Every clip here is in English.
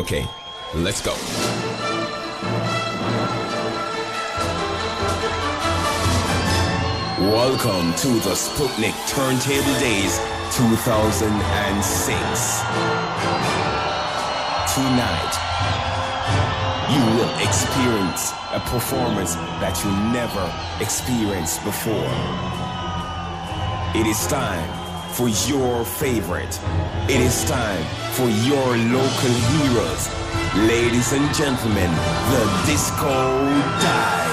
Okay, let's go. Welcome to the Sputnik Turntable Days 2006. Tonight, you will experience a performance that you never experienced before. It is time for your favorite. It is time for your local heroes. Ladies and gentlemen, the Disco Dice.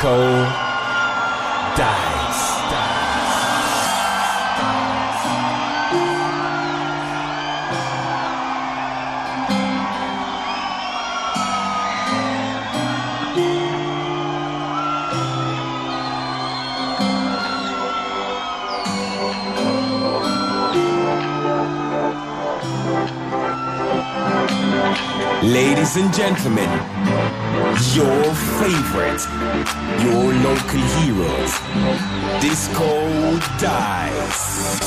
Disco Ladies and gentlemen, your favorite, your local heroes, Disco Dice.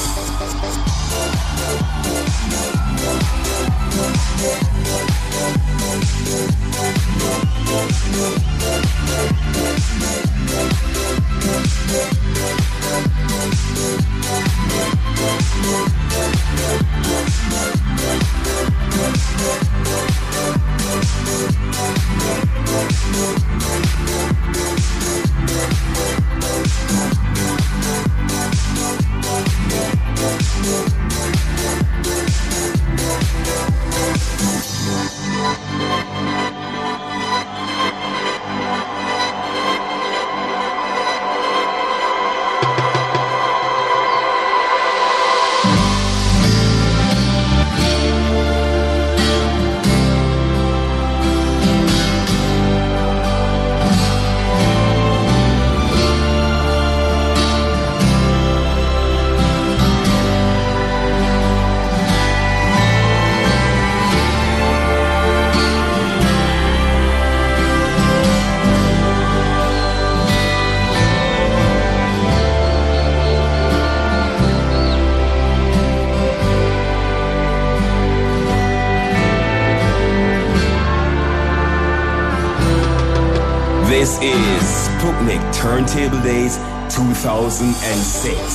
Turntable Days 2006.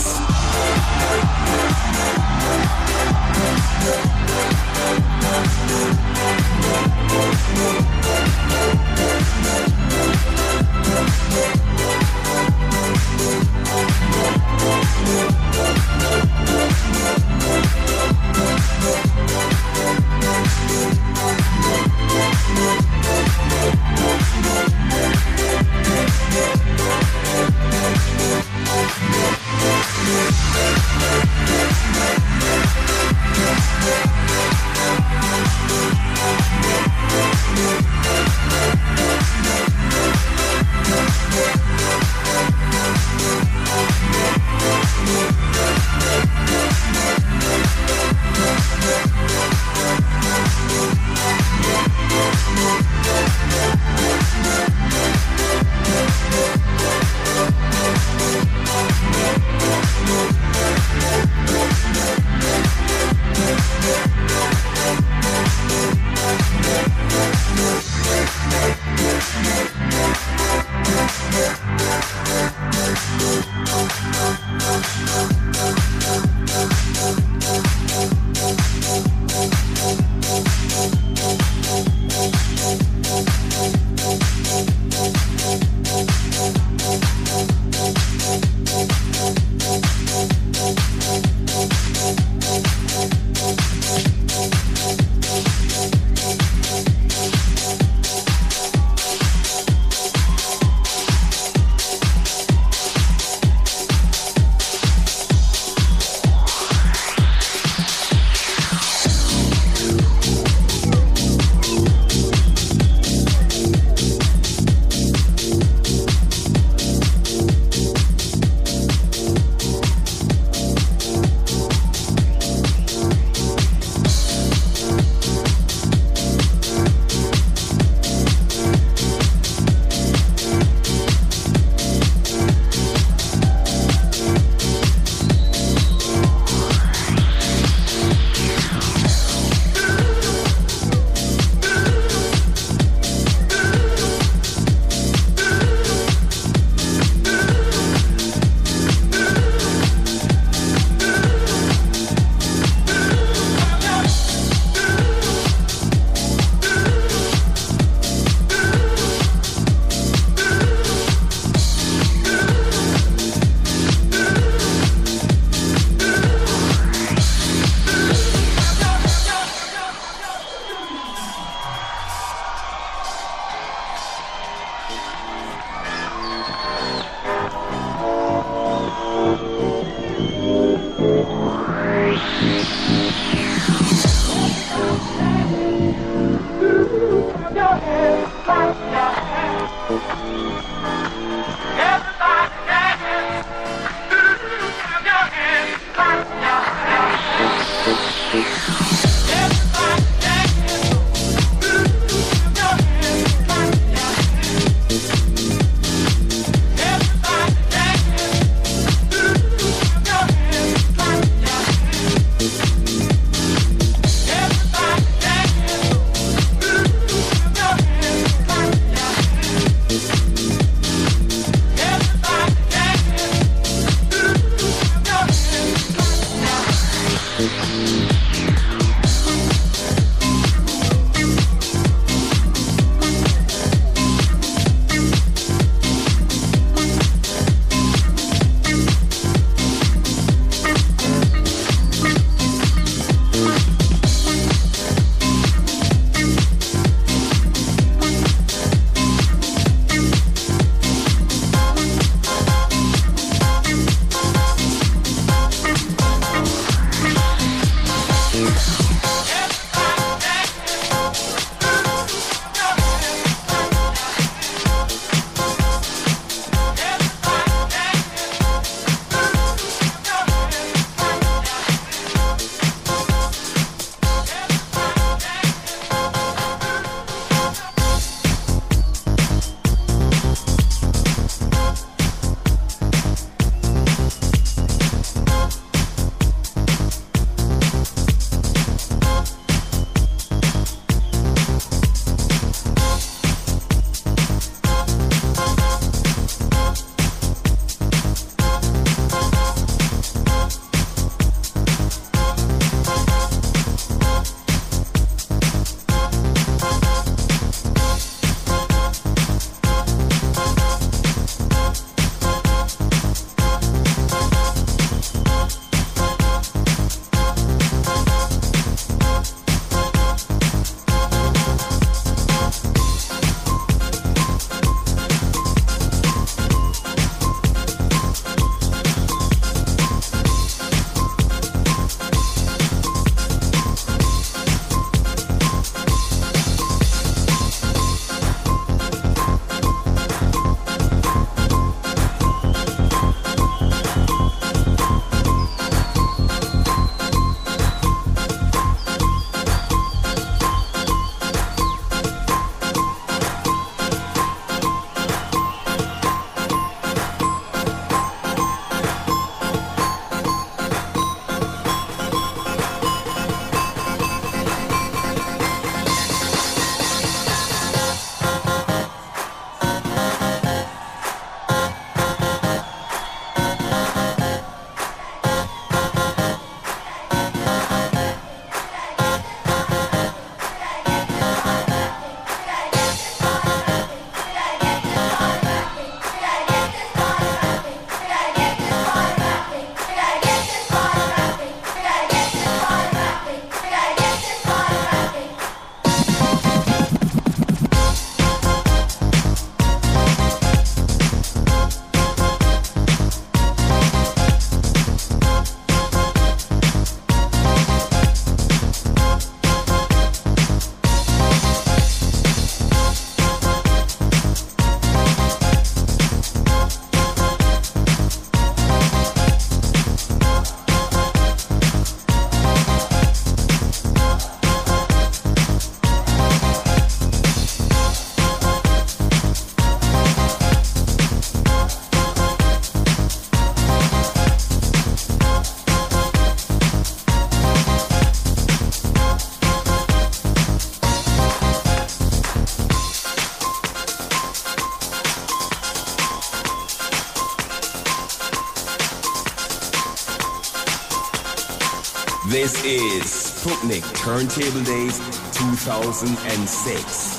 This is Sputnik Turntable Days 2006.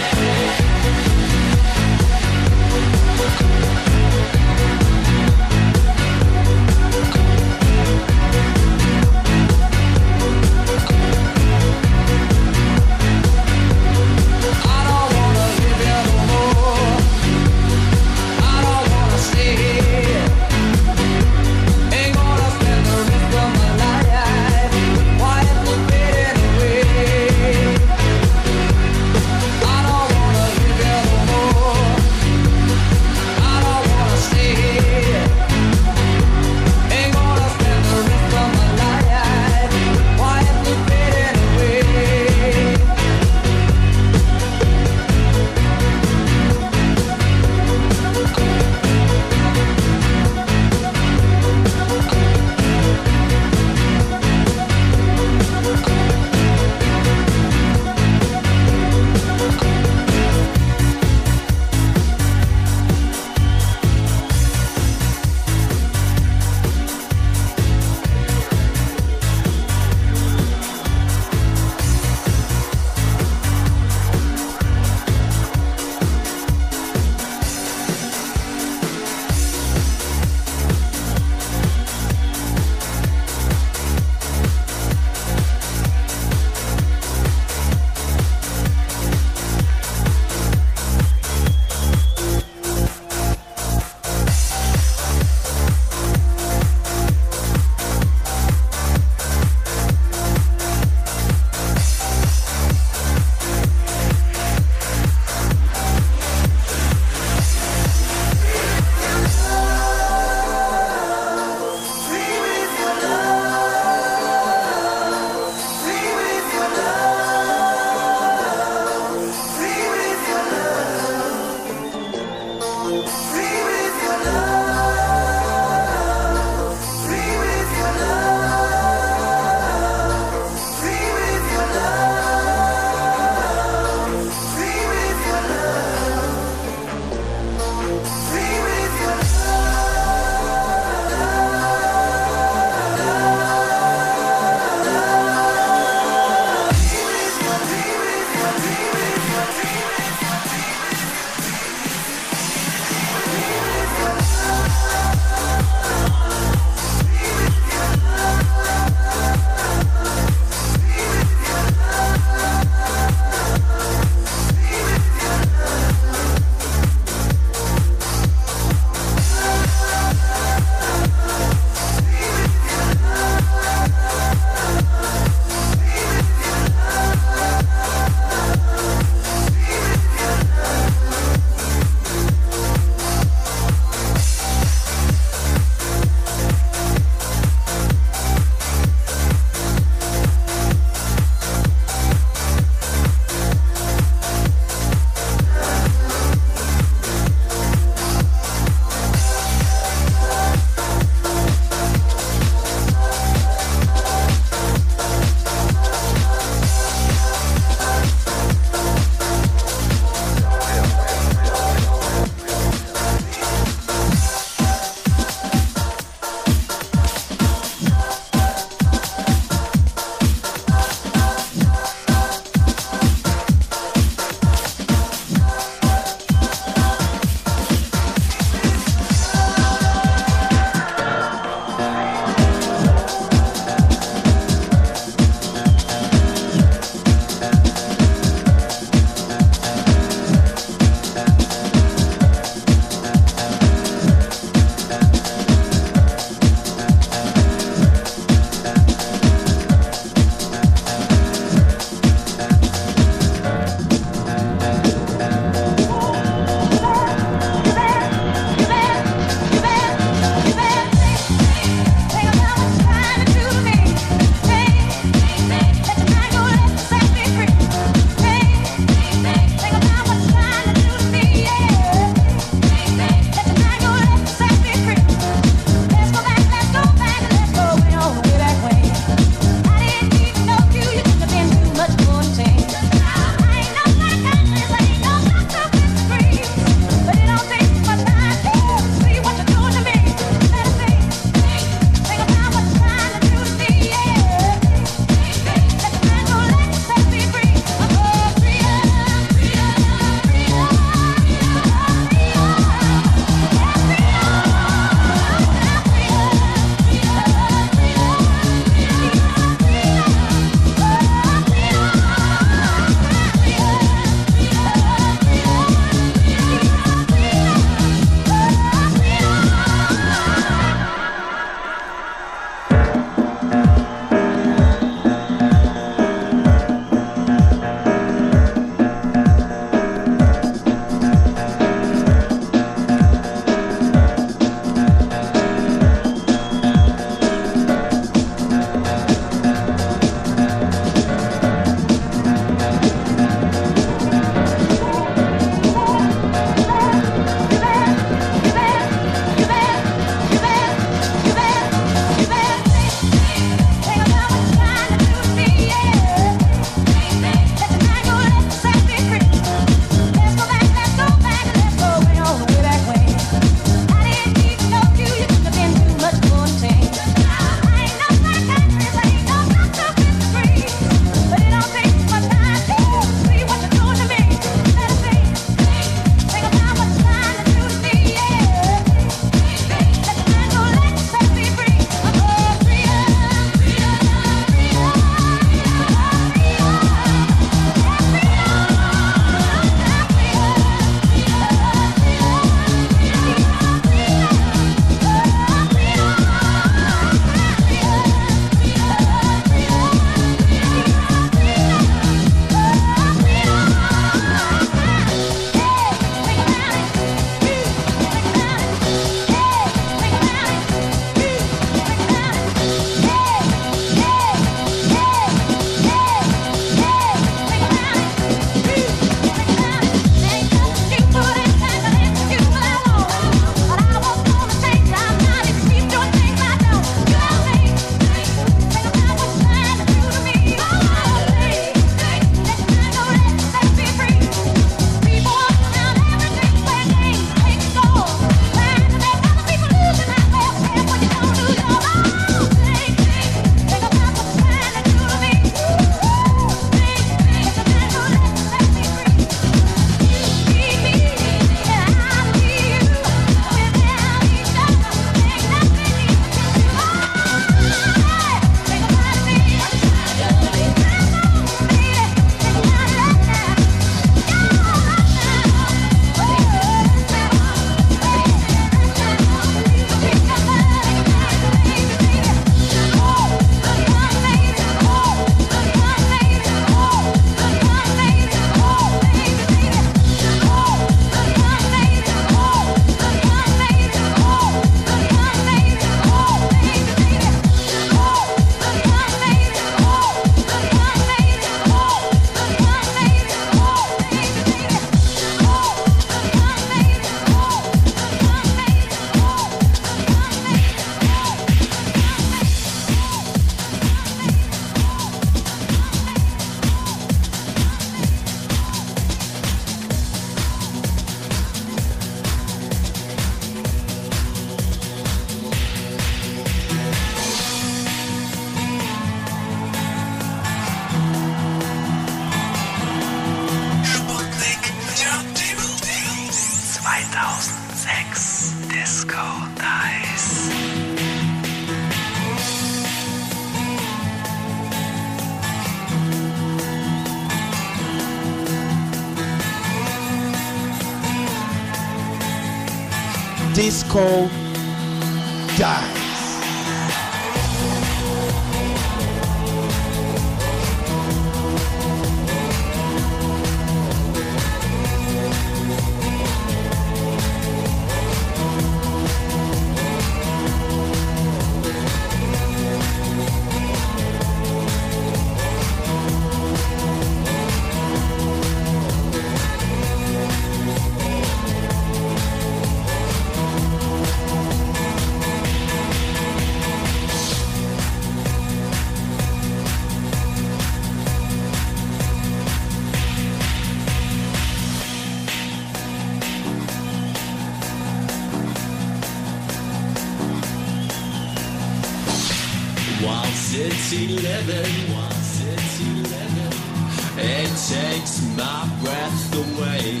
away.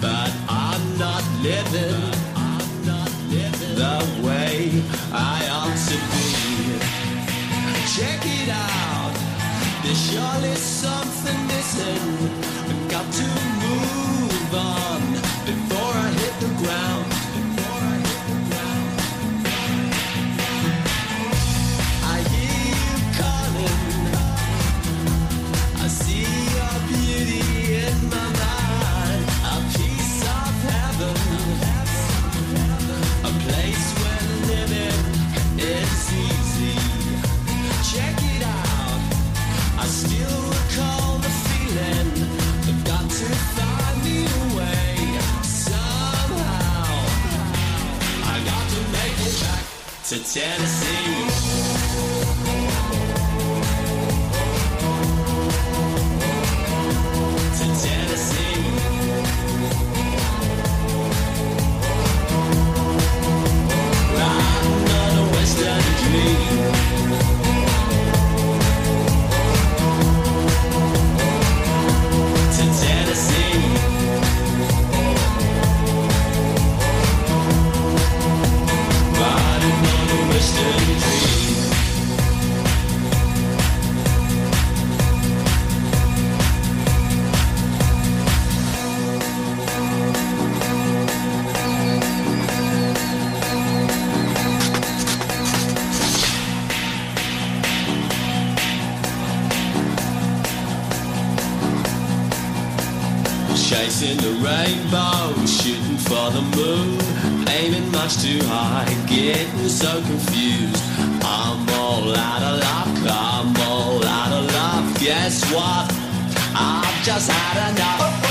But I'm not living, I'm not living the way I ought to be. Check it out, there's surely something missing. Tennessee. too high, getting so confused. I'm all out of luck, I'm all out of luck. Guess what? I've just had enough.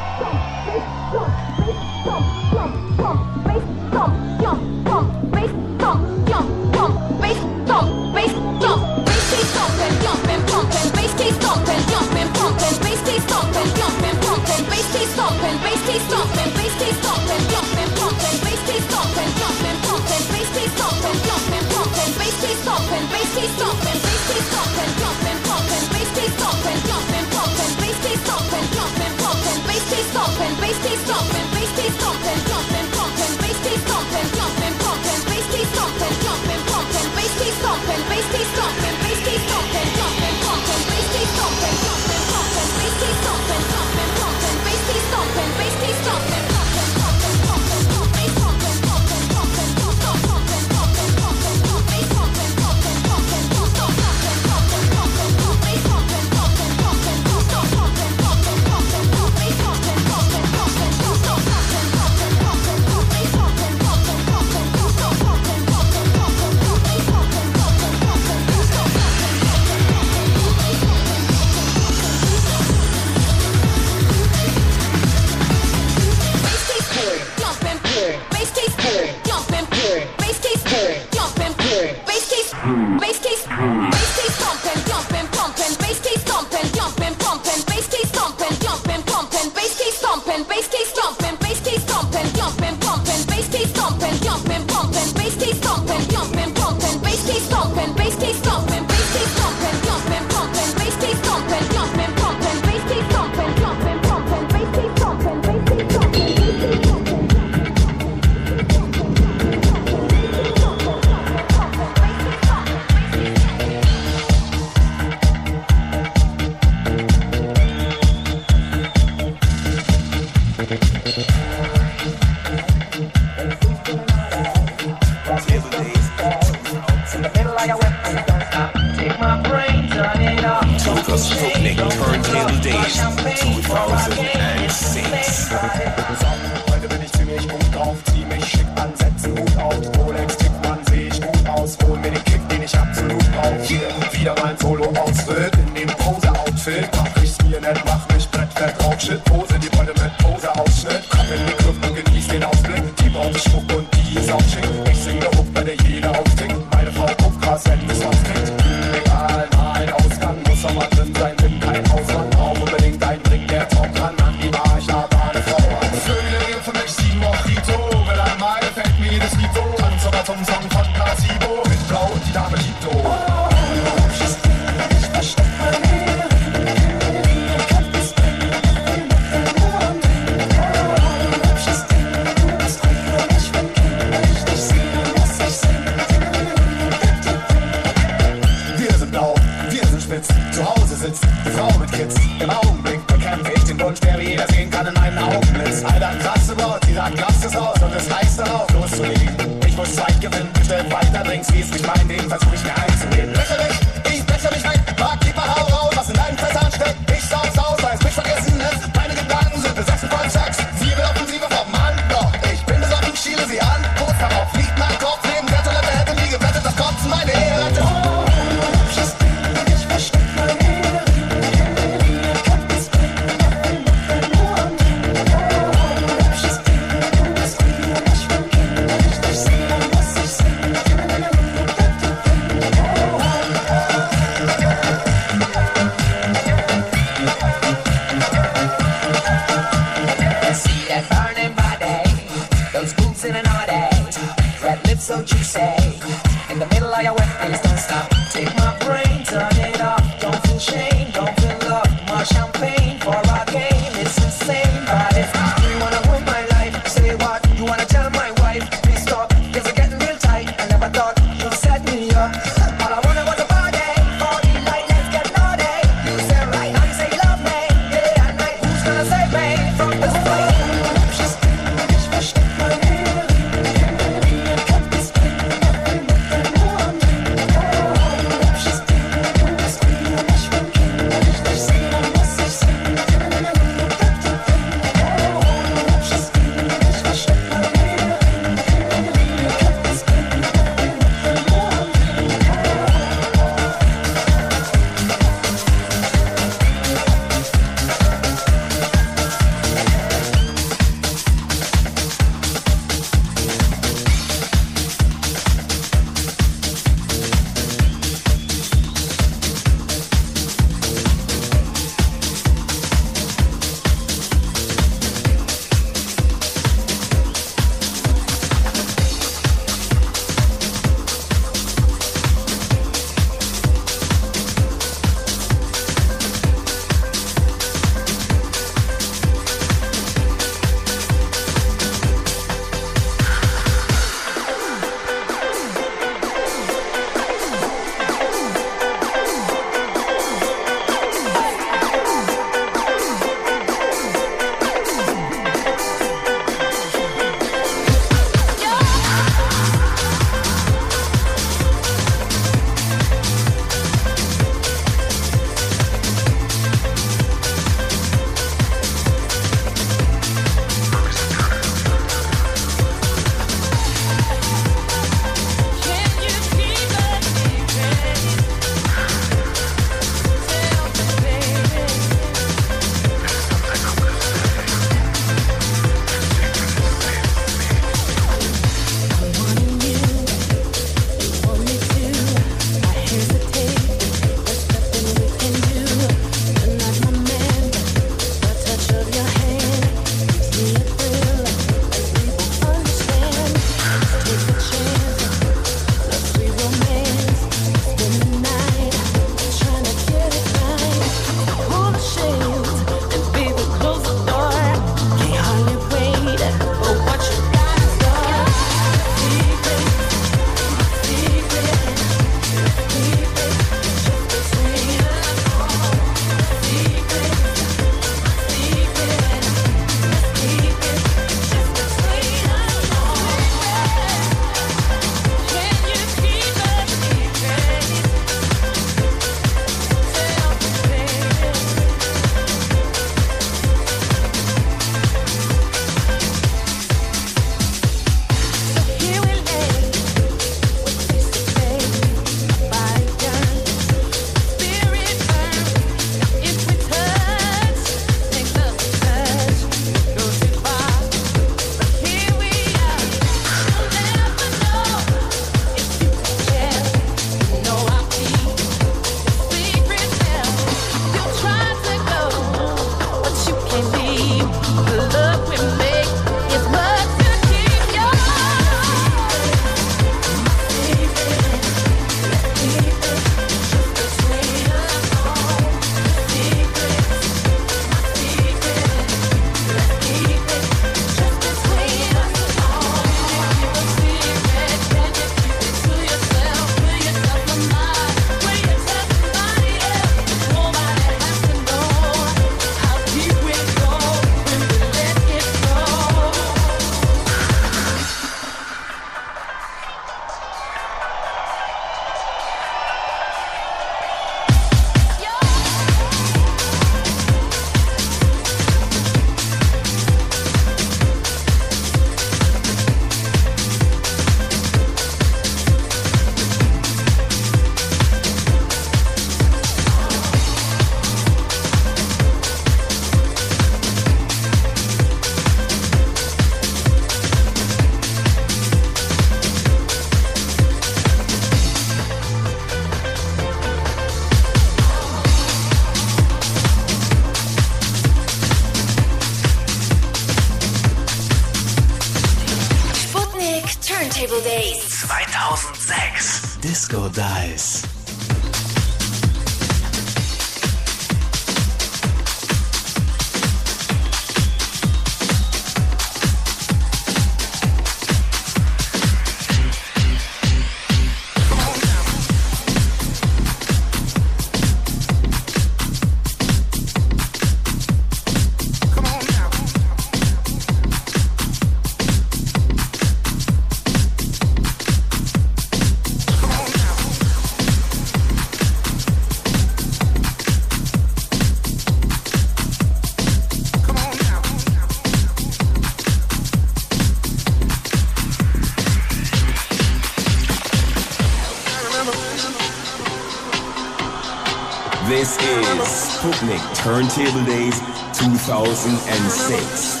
Turntable Days 2006.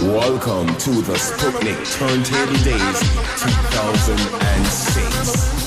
Welcome to the Sputnik Turntable Days 2006.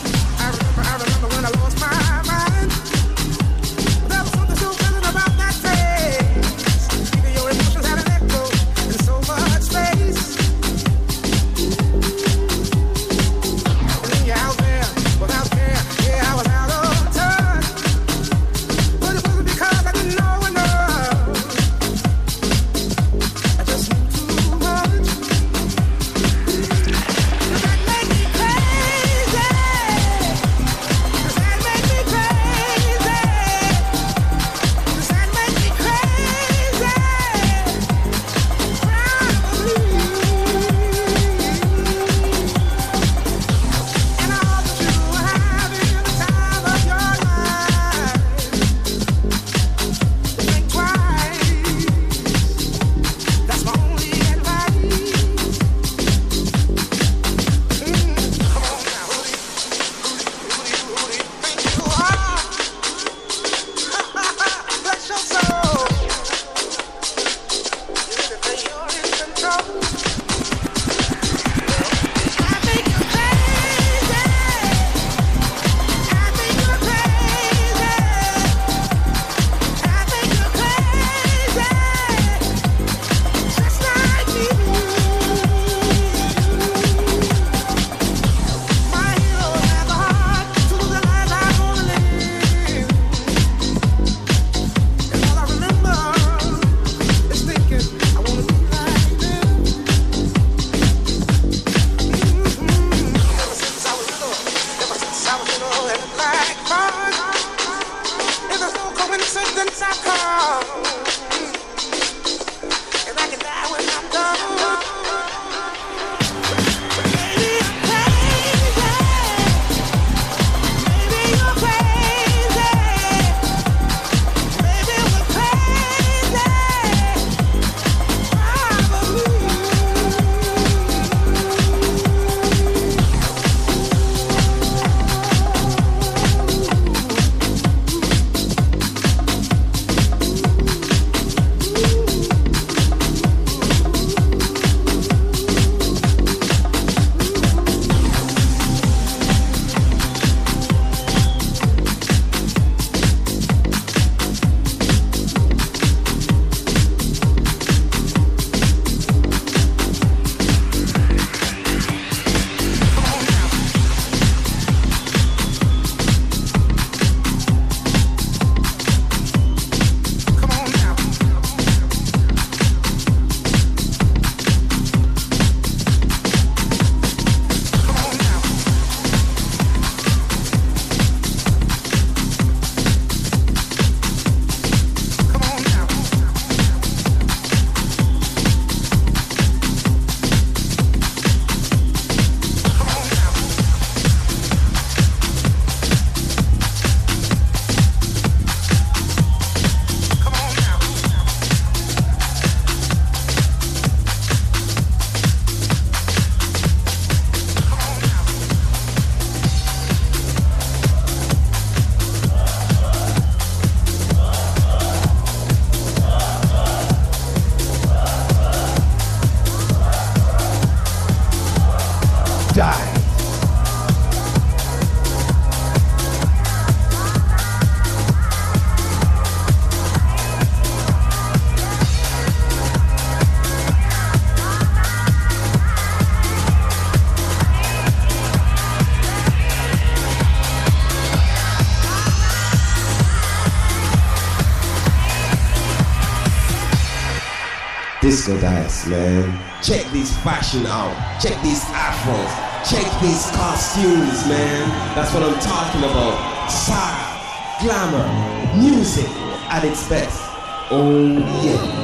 Dice, man. Check these fashion out. Check these afros. Check these costumes, man. That's what I'm talking about. Style, glamour, music at its best. Oh yeah.